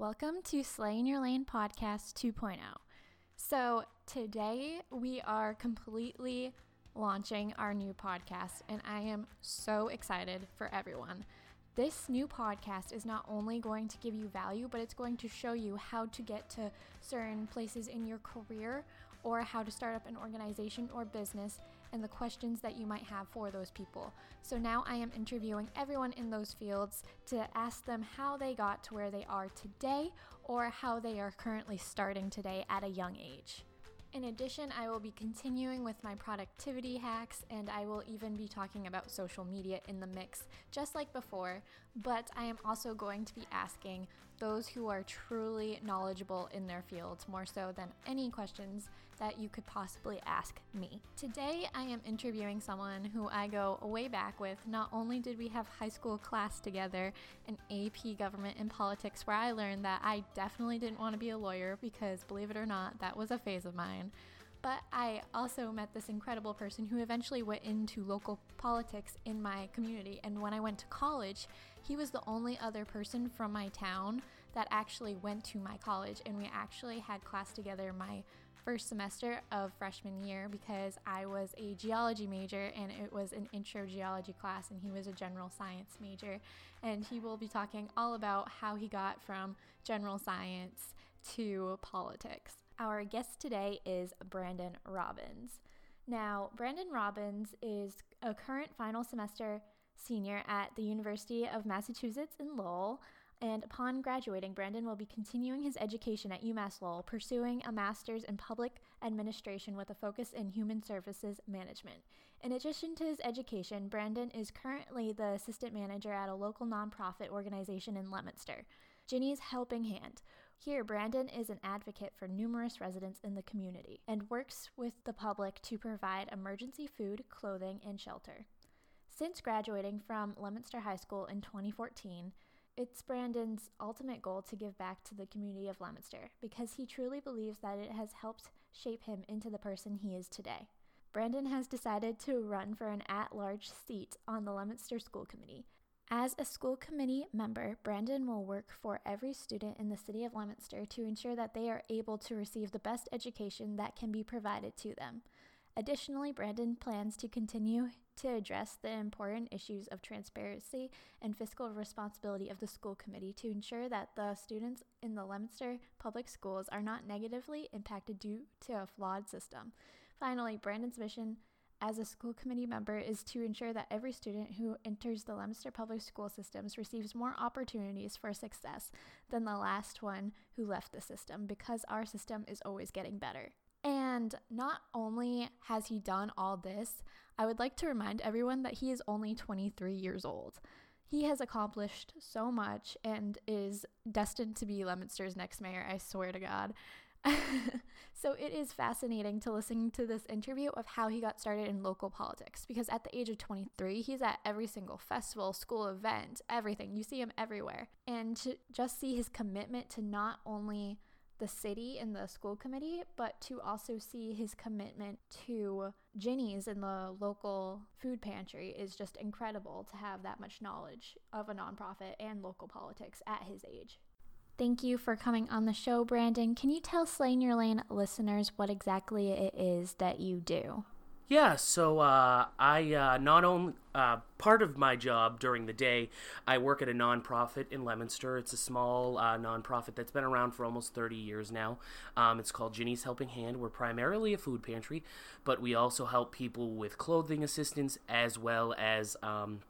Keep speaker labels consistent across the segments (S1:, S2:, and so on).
S1: Welcome to Slay in Your Lane Podcast 2.0. So, today we are completely launching our new podcast, and I am so excited for everyone. This new podcast is not only going to give you value, but it's going to show you how to get to certain places in your career or how to start up an organization or business and the questions that you might have for those people. So now I am interviewing everyone in those fields to ask them how they got to where they are today or how they are currently starting today at a young age. In addition, I will be continuing with my productivity hacks and I will even be talking about social media in the mix, just like before. But I am also going to be asking those who are truly knowledgeable in their fields more so than any questions that you could possibly ask me. Today, I am interviewing someone who I go way back with. Not only did we have high school class together in AP Government and Politics, where I learned that I definitely didn't want to be a lawyer because, believe it or not, that was a phase of mine. But I also met this incredible person who eventually went into local politics in my community. And when I went to college, he was the only other person from my town that actually went to my college. And we actually had class together my first semester of freshman year because I was a geology major and it was an intro geology class, and he was a general science major. And he will be talking all about how he got from general science to politics. Our guest today is Brandon Robbins. Now, Brandon Robbins is a current final semester senior at the University of Massachusetts in Lowell. And upon graduating, Brandon will be continuing his education at UMass Lowell, pursuing a master's in public administration with a focus in human services management. In addition to his education, Brandon is currently the assistant manager at a local nonprofit organization in Leominster. Ginny's Helping Hand. Here, Brandon is an advocate for numerous residents in the community and works with the public to provide emergency food, clothing, and shelter. Since graduating from Leominster High School in 2014, it's Brandon's ultimate goal to give back to the community of Leominster because he truly believes that it has helped shape him into the person he is today. Brandon has decided to run for an at large seat on the Leominster School Committee, as a school committee member, Brandon will work for every student in the city of Leominster to ensure that they are able to receive the best education that can be provided to them. Additionally, Brandon plans to continue to address the important issues of transparency and fiscal responsibility of the school committee to ensure that the students in the Leominster public schools are not negatively impacted due to a flawed system. Finally, Brandon's mission as a school committee member is to ensure that every student who enters the Leominster Public School systems receives more opportunities for success than the last one who left the system because our system is always getting better. And not only has he done all this, I would like to remind everyone that he is only 23 years old. He has accomplished so much and is destined to be Leominster's next mayor, I swear to God. so it is fascinating to listen to this interview of how he got started in local politics because at the age of 23 he's at every single festival school event everything you see him everywhere and to just see his commitment to not only the city and the school committee, but to also see his commitment to Ginny's and the local food pantry is just incredible to have that much knowledge of a nonprofit and local politics at his age. Thank you for coming on the show, Brandon. Can you tell Slay in Your Lane listeners what exactly it is that you do?
S2: Yeah, so uh, I uh, not only uh, part of my job during the day, I work at a nonprofit in Leominster. It's a small uh, nonprofit that's been around for almost 30 years now. Um, it's called Ginny's Helping Hand. We're primarily a food pantry, but we also help people with clothing assistance as well as um,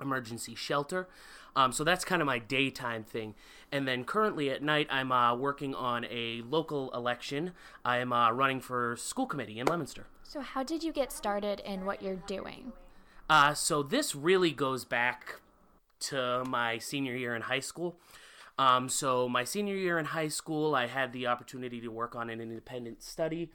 S2: emergency shelter. Um, so that's kind of my daytime thing. And then currently at night, I'm uh, working on a local election. I am uh, running for school committee in Leominster.
S1: So, how did you get started in what you're doing?
S2: Uh, so, this really goes back to my senior year in high school. Um, so, my senior year in high school, I had the opportunity to work on an independent study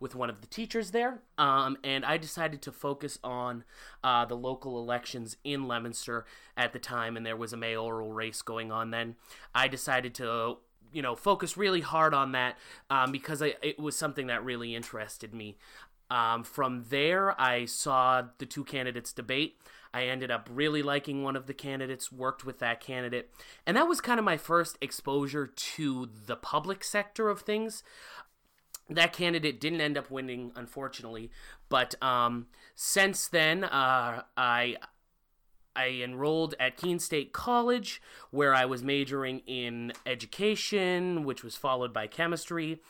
S2: with one of the teachers there. Um, and I decided to focus on uh, the local elections in Leominster at the time, and there was a mayoral race going on then. I decided to you know focus really hard on that um, because I, it was something that really interested me um, from there, I saw the two candidates debate. I ended up really liking one of the candidates, worked with that candidate, and that was kind of my first exposure to the public sector of things. That candidate didn't end up winning, unfortunately, but um, since then, uh, I I enrolled at Keene State College, where I was majoring in education, which was followed by chemistry.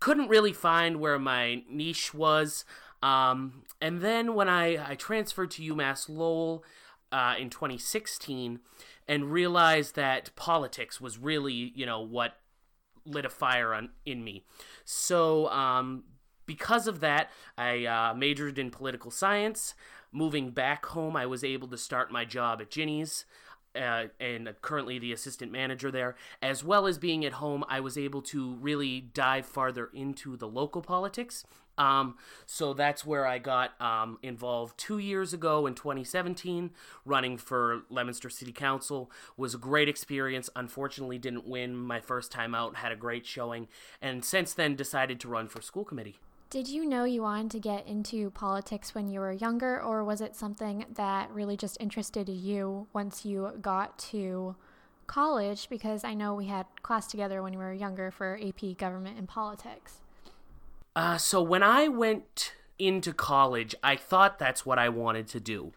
S2: Couldn't really find where my niche was. Um, and then when I, I transferred to UMass Lowell uh, in 2016 and realized that politics was really, you know, what lit a fire on, in me. So, um, because of that, I uh, majored in political science. Moving back home, I was able to start my job at Ginny's. Uh, and currently the assistant manager there. As well as being at home, I was able to really dive farther into the local politics. Um, so that's where I got um, involved two years ago in 2017, running for Leominster City Council. Was a great experience. Unfortunately, didn't win my first time out. Had a great showing, and since then decided to run for school committee.
S1: Did you know you wanted to get into politics when you were younger, or was it something that really just interested you once you got to college? Because I know we had class together when we were younger for AP Government and Politics.
S2: Uh, so when I went into college, I thought that's what I wanted to do.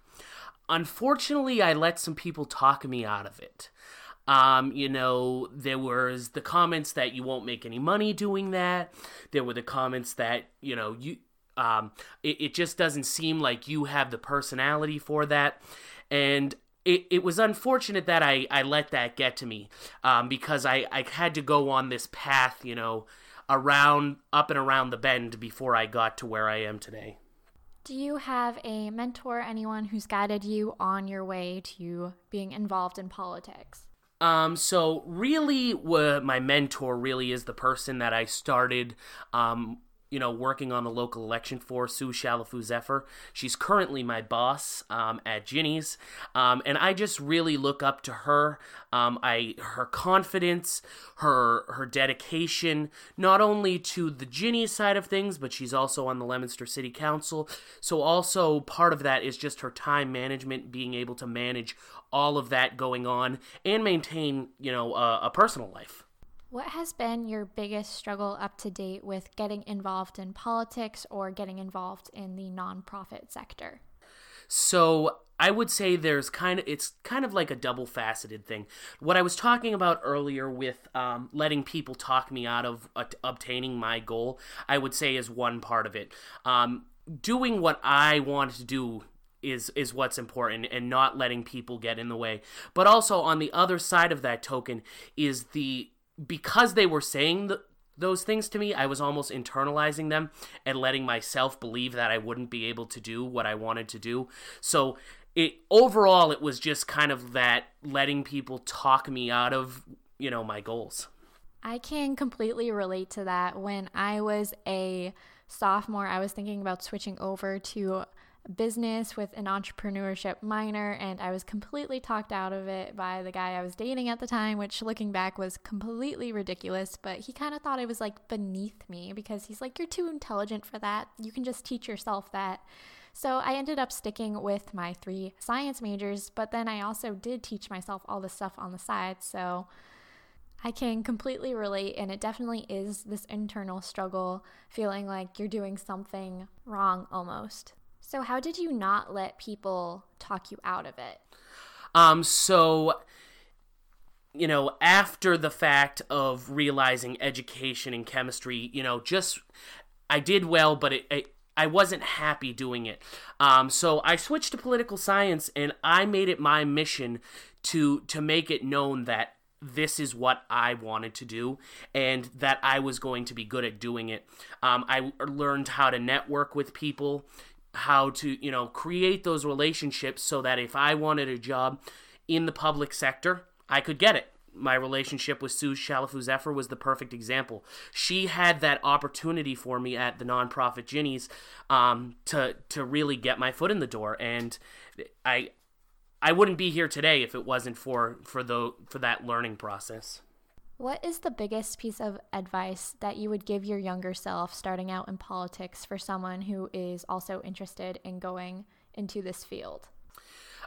S2: Unfortunately, I let some people talk me out of it. Um, you know, there was the comments that you won't make any money doing that. There were the comments that, you know, you um it, it just doesn't seem like you have the personality for that. And it, it was unfortunate that I, I let that get to me um, because I, I had to go on this path, you know, around up and around the bend before I got to where I am today.
S1: Do you have a mentor, anyone who's guided you on your way to being involved in politics?
S2: Um, so really, what my mentor really is the person that I started, um, you know, working on the local election for, Sue Chalifoux Zephir. She's currently my boss um, at Ginny's, um, and I just really look up to her. Um, I her confidence, her her dedication, not only to the Ginny's side of things, but she's also on the Leominster City Council. So also part of that is just her time management, being able to manage all of that going on and maintain, you know, a, a personal life.
S1: What has been your biggest struggle up to date with getting involved in politics or getting involved in the nonprofit sector?
S2: So, I would say there's kind of it's kind of like a double faceted thing. What I was talking about earlier with um, letting people talk me out of uh, obtaining my goal, I would say is one part of it. Um, doing what I wanted to do is is what's important and not letting people get in the way. But also on the other side of that token is the because they were saying the, those things to me, I was almost internalizing them and letting myself believe that I wouldn't be able to do what I wanted to do. So it overall it was just kind of that letting people talk me out of, you know, my goals.
S1: I can completely relate to that. When I was a sophomore, I was thinking about switching over to business with an entrepreneurship minor, and I was completely talked out of it by the guy I was dating at the time, which looking back was completely ridiculous. But he kind of thought it was like beneath me because he's like, You're too intelligent for that. You can just teach yourself that. So I ended up sticking with my three science majors, but then I also did teach myself all the stuff on the side. So I can completely relate, and it definitely is this internal struggle, feeling like you're doing something wrong almost. So, how did you not let people talk you out of it?
S2: Um, so you know, after the fact of realizing education and chemistry, you know, just I did well, but it, it I wasn't happy doing it. Um, so I switched to political science, and I made it my mission to to make it known that this is what I wanted to do and that I was going to be good at doing it. Um, I learned how to network with people, how to, you know, create those relationships so that if I wanted a job in the public sector, I could get it. My relationship with Sue Chalifoux Zephir was the perfect example. She had that opportunity for me at the nonprofit Ginny's um, to to really get my foot in the door, and I I wouldn't be here today if it wasn't for for the for that learning process.
S1: What is the biggest piece of advice that you would give your younger self starting out in politics for someone who is also interested in going into this field?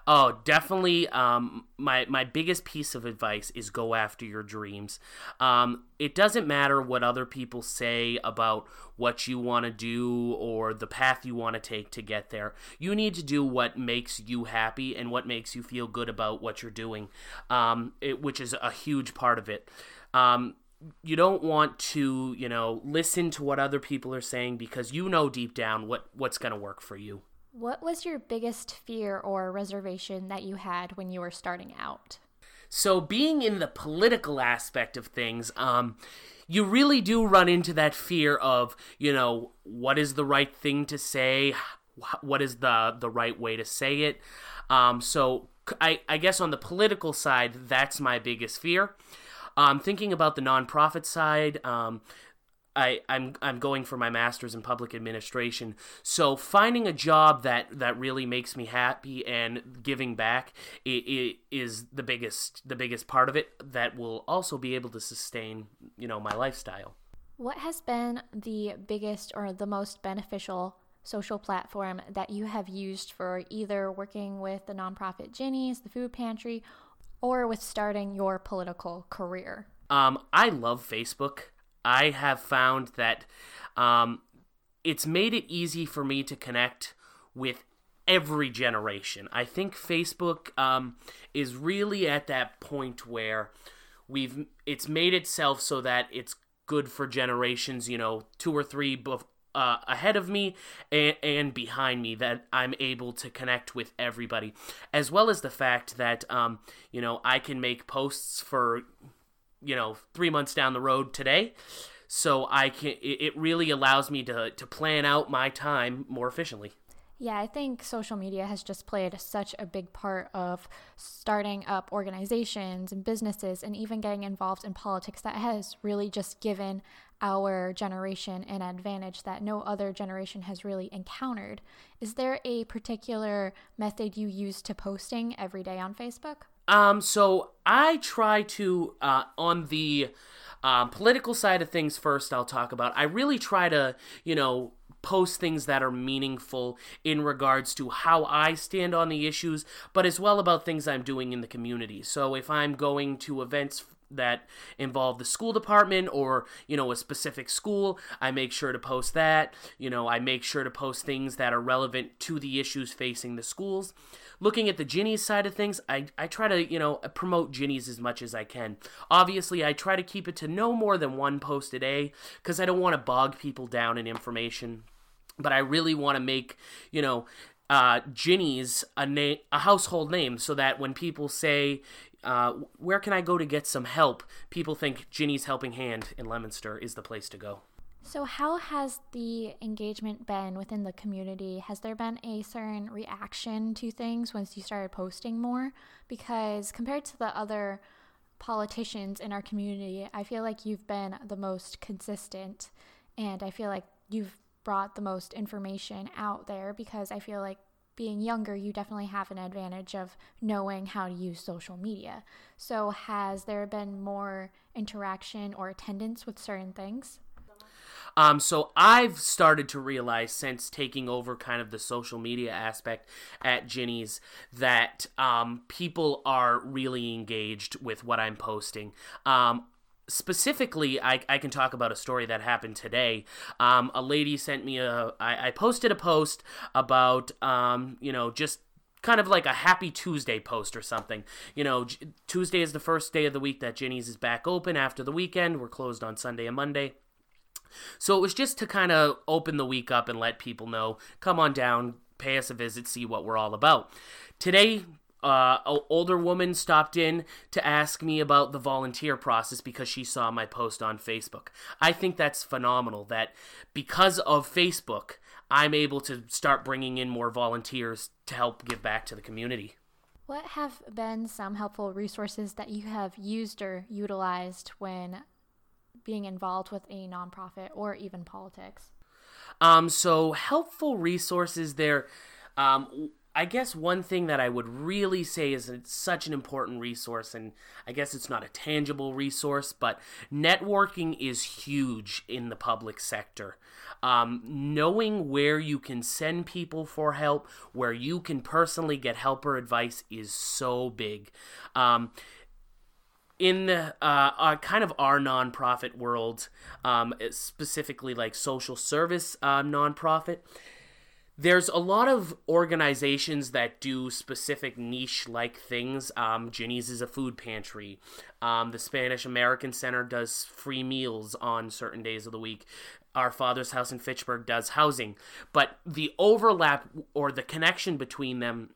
S2: Oh, definitely. Um, my my biggest piece of advice is go after your dreams. Um, it doesn't matter what other people say about what you want to do or the path you want to take to get there. You need to do what makes you happy and what makes you feel good about what you're doing, um, it, which is a huge part of it. Um, you don't want to, you know, listen to what other people are saying because you know deep down what what's going to work for you.
S1: What was your biggest fear or reservation that you had when you were starting out?
S2: So, being in the political aspect of things, um, you really do run into that fear of, you know, what is the right thing to say? What is the the right way to say it? Um, so, I, I guess on the political side, that's my biggest fear. Um, thinking about the nonprofit side, um, I, I'm I'm going for my master's in public administration. So finding a job that that really makes me happy and giving back it, it is the biggest the biggest part of it that will also be able to sustain you know my lifestyle.
S1: What has been the biggest or the most beneficial social platform that you have used for either working with the nonprofit Ginny's, the food pantry, or with starting your political career?
S2: Um, I love Facebook. I have found that um, it's made it easy for me to connect with every generation. I think Facebook um, is really at that point where we've it's made itself so that it's good for generations, you know, two or three bef- uh, ahead of me and, and, behind me that I'm able to connect with everybody, as well as the fact that um, you know I can make posts for you know three months down the road today. So i can it really allows me to to plan out my time more efficiently
S1: yeah, I think social media has just played such a big part of starting up organizations and businesses and even getting involved in politics that has really just given our generation an advantage that no other generation has really encountered. Is there a particular method you use to posting every day on Facebook?
S2: Um, so I try to uh, on the um, political side of things first. I'll talk about. I really try to, you know, post things that are meaningful in regards to how I stand on the issues, but as well about things I'm doing in the community. So if I'm going to events that involve the school department or you know a specific school i make sure to post that. You know i make sure to post things that are relevant to the issues facing the schools. Looking at the Ginny's side of things i, I try to you know promote Ginny's as much as i can. Obviously i try to keep it to no more than one post a day because i don't want to bog people down in information but i really want to make you know uh, Ginny's a name, a household name, so that when people say, uh, where can I go to get some help? People think Ginny's Helping Hand in Leominster is the place to go.
S1: So, how has the engagement been within the community? Has there been a certain reaction to things once you started posting more? Because compared to the other politicians in our community, I feel like you've been the most consistent and I feel like you've brought the most information out there because I feel like being younger, you definitely have an advantage of knowing how to use social media. So, has there been more interaction or attendance with certain things?
S2: Um, so I've started to realize since taking over kind of the social media aspect at Ginny's that um, people are really engaged with what I'm posting. Um, specifically I, I can talk about a story that happened today. Um, a lady sent me a I, I posted a post about um, you know just kind of like a happy tuesday post or something. You know tuesday is the first day of the week that ginny's is back open after the weekend. We're closed on sunday and monday. So it was just to kind of open the week up and let people know come on down pay us a visit see what we're all about. Today uh, an older woman stopped in to ask me about the volunteer process because she saw my post on Facebook. I think that's phenomenal that because of Facebook, I'm able to start bringing in more volunteers to help give back to the community.
S1: What have been some helpful resources that you have used or utilized when being involved with a nonprofit or even politics?
S2: Um, so helpful resources there. Um, I guess one thing that I would really say is it's such an important resource, and I guess it's not a tangible resource, but networking is huge in the public sector. Um, knowing where you can send people for help, where you can personally get help or advice is so big. Um, in uh, uh, kind of our nonprofit world, um, specifically like social service uh, nonprofit, there's a lot of organizations that do specific niche like things. Um, Ginny's is a food pantry. Um, the Spanish American Center does free meals on certain days of the week. Our Father's House in Fitchburg does housing. But the overlap or the connection between them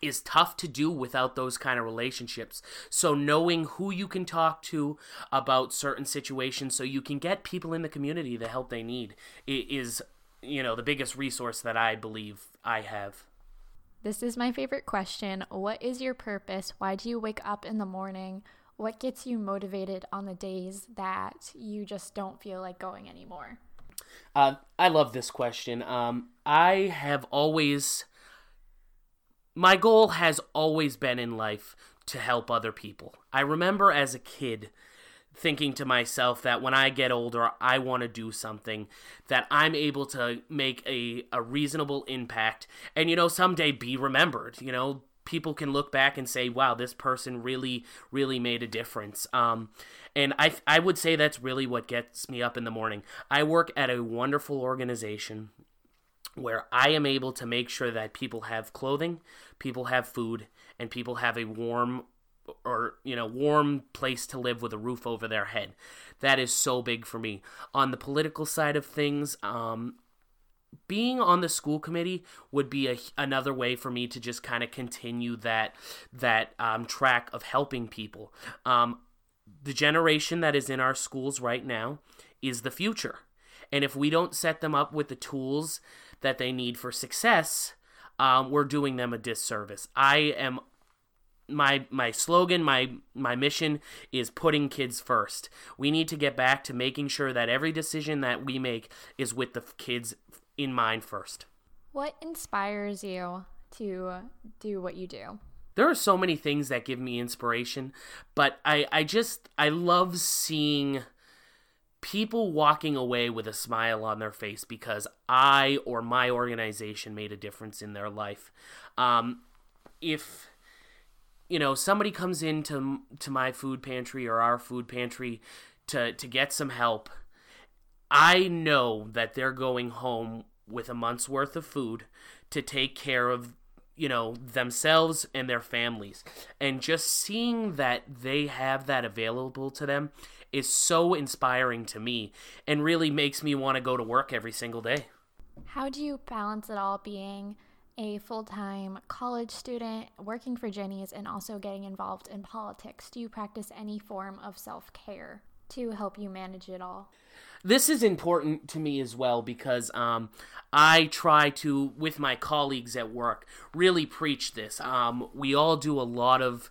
S2: is tough to do without those kind of relationships. So knowing who you can talk to about certain situations so you can get people in the community the help they need is you know, the biggest resource that I believe I have.
S1: This is my favorite question. What is your purpose? Why do you wake up in the morning? What gets you motivated on the days that you just don't feel like going anymore?
S2: Uh, I love this question. Um, I have always, my goal has always been in life to help other people. I remember as a kid thinking to myself that when I get older, I want to do something that I'm able to make a, a reasonable impact and, you know, someday be remembered. You know, people can look back and say, wow, this person really, really made a difference. Um, and I, I would say that's really what gets me up in the morning. I work at a wonderful organization where I am able to make sure that people have clothing, people have food, and people have a warm or you know warm place to live with a roof over their head. That is so big for me. On the political side of things um, being on the school committee would be a, another way for me to just kind of continue that that um, track of helping people. Um, the generation that is in our schools right now is the future. And if we don't set them up with the tools that they need for success um, we're doing them a disservice. I am my my slogan my my mission is putting kids first. We need to get back to making sure that every decision that we make is with the kids in mind first.
S1: What inspires you to do what you do?
S2: There are so many things that give me inspiration but i i just i love seeing people walking away with a smile on their face because i or my organization made a difference in their life. Um if you know somebody comes into to my food pantry or our food pantry to to get some help i know that they're going home with a month's worth of food to take care of you know themselves and their families. And just seeing that they have that available to them is so inspiring to me and really makes me want to go to work every single day.
S1: How do you balance it all being a full time college student, working for Ginny's, and also getting involved in politics. Do you practice any form of self care to help you manage it all?
S2: This is important to me as well because um, I try to, with my colleagues at work, really preach this. Um, we all do a lot of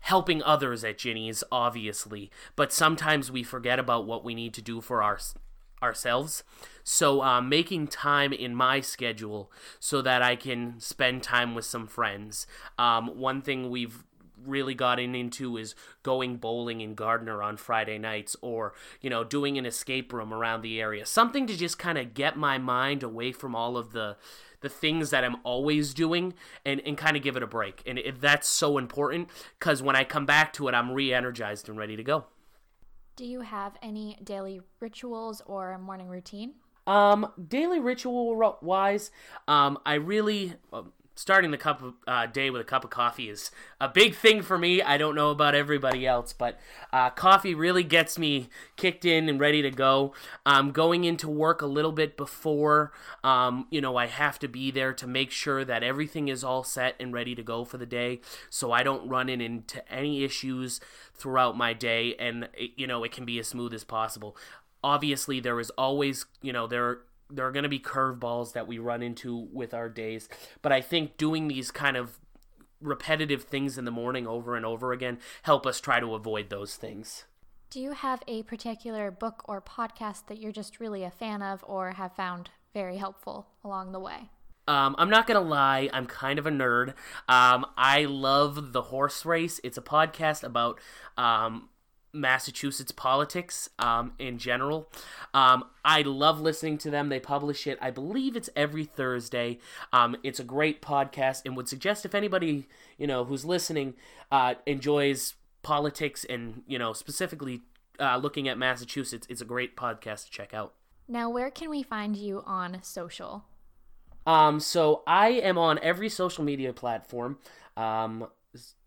S2: helping others at Ginny's, obviously, but sometimes we forget about what we need to do for our ourselves. So, uh, making time in my schedule so that I can spend time with some friends. Um, one thing we've really gotten into is going bowling in Gardner on Friday nights or, you know, doing an escape room around the area. Something to just kind of get my mind away from all of the the things that I'm always doing and, and kind of give it a break. And it, that's so important because when I come back to it, I'm re energized and ready to go.
S1: Do you have any daily rituals or morning routine?
S2: Um, daily ritual wise, um, I really um, starting the cup of uh, day with a cup of coffee is a big thing for me. I don't know about everybody else, but uh, coffee really gets me kicked in and ready to go. I'm going into work a little bit before, um, you know, I have to be there to make sure that everything is all set and ready to go for the day, so I don't run in into any issues throughout my day, and you know, it can be as smooth as possible. Obviously, there is always, you know, there there are going to be curveballs that we run into with our days. But I think doing these kind of repetitive things in the morning over and over again help us try to avoid those things.
S1: Do you have a particular book or podcast that you're just really a fan of or have found very helpful along the way?
S2: Um, I'm not gonna lie, I'm kind of a nerd. Um, I love the horse race. It's a podcast about um, Massachusetts politics um, in general. Um, I love listening to them. They publish it, I believe it's every Thursday. Um, it's a great podcast, and would suggest if anybody you know who's listening uh, enjoys politics and you know specifically uh, looking at Massachusetts, it's a great podcast to check out.
S1: Now, where can we find you on social?
S2: Um, so I am on every social media platform. Um,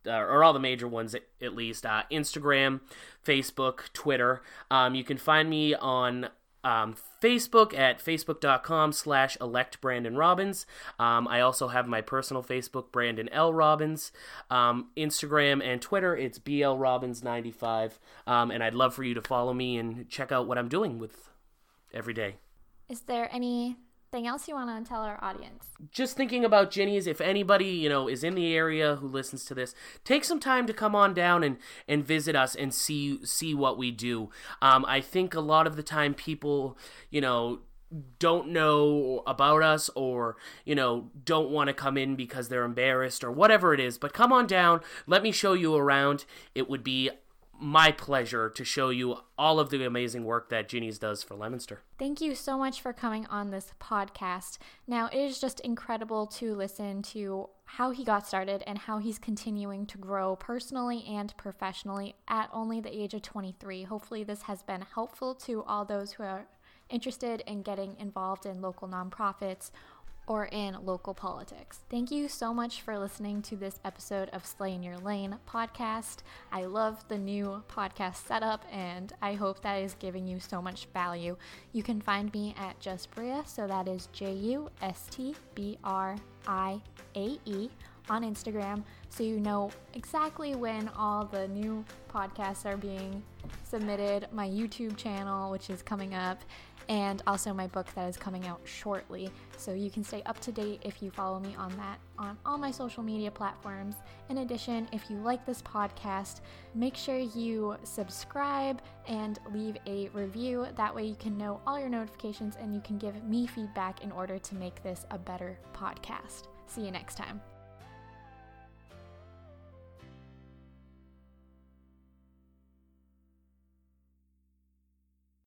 S2: uh, or all the major ones at, at least uh, Instagram, Facebook, Twitter. Um, you can find me on um, Facebook at facebook.com slash elect Brandon Robbins. Um, I also have my personal Facebook, Brandon L. Robbins. Um, Instagram and Twitter, it's BL Robbins95. Um, and I'd love for you to follow me and check out what I'm doing with every day.
S1: Is there any anything else you want to tell our audience?
S2: Just thinking about Ginny's, if anybody, you know, is in the area who listens to this, take some time to come on down and, and visit us and see see what we do. Um, I think a lot of the time people, you know, don't know about us or you know don't want to come in because they're embarrassed or whatever it is but come on down let me show you around it would be my pleasure to show you all of the amazing work that Ginny's does for Leominster.
S1: Thank you so much for coming on this podcast. Now, it is just incredible to listen to how he got started and how he's continuing to grow personally and professionally at only the age of 23. Hopefully, this has been helpful to all those who are interested in getting involved in local nonprofits or in local politics. Thank you so much for listening to this episode of Slay in Your Lane podcast. I love the new podcast setup and I hope that is giving you so much value. You can find me at Just Bria, so that is J U S T B R I A E on Instagram so you know exactly when all the new podcasts are being submitted, my YouTube channel, which is coming up, and also my book that is coming out shortly. So you can stay up to date if you follow me on that on all my social media platforms. In addition, if you like this podcast, make sure you subscribe and leave a review. That way you can know all your notifications and you can give me feedback in order to make this a better podcast. See you next time.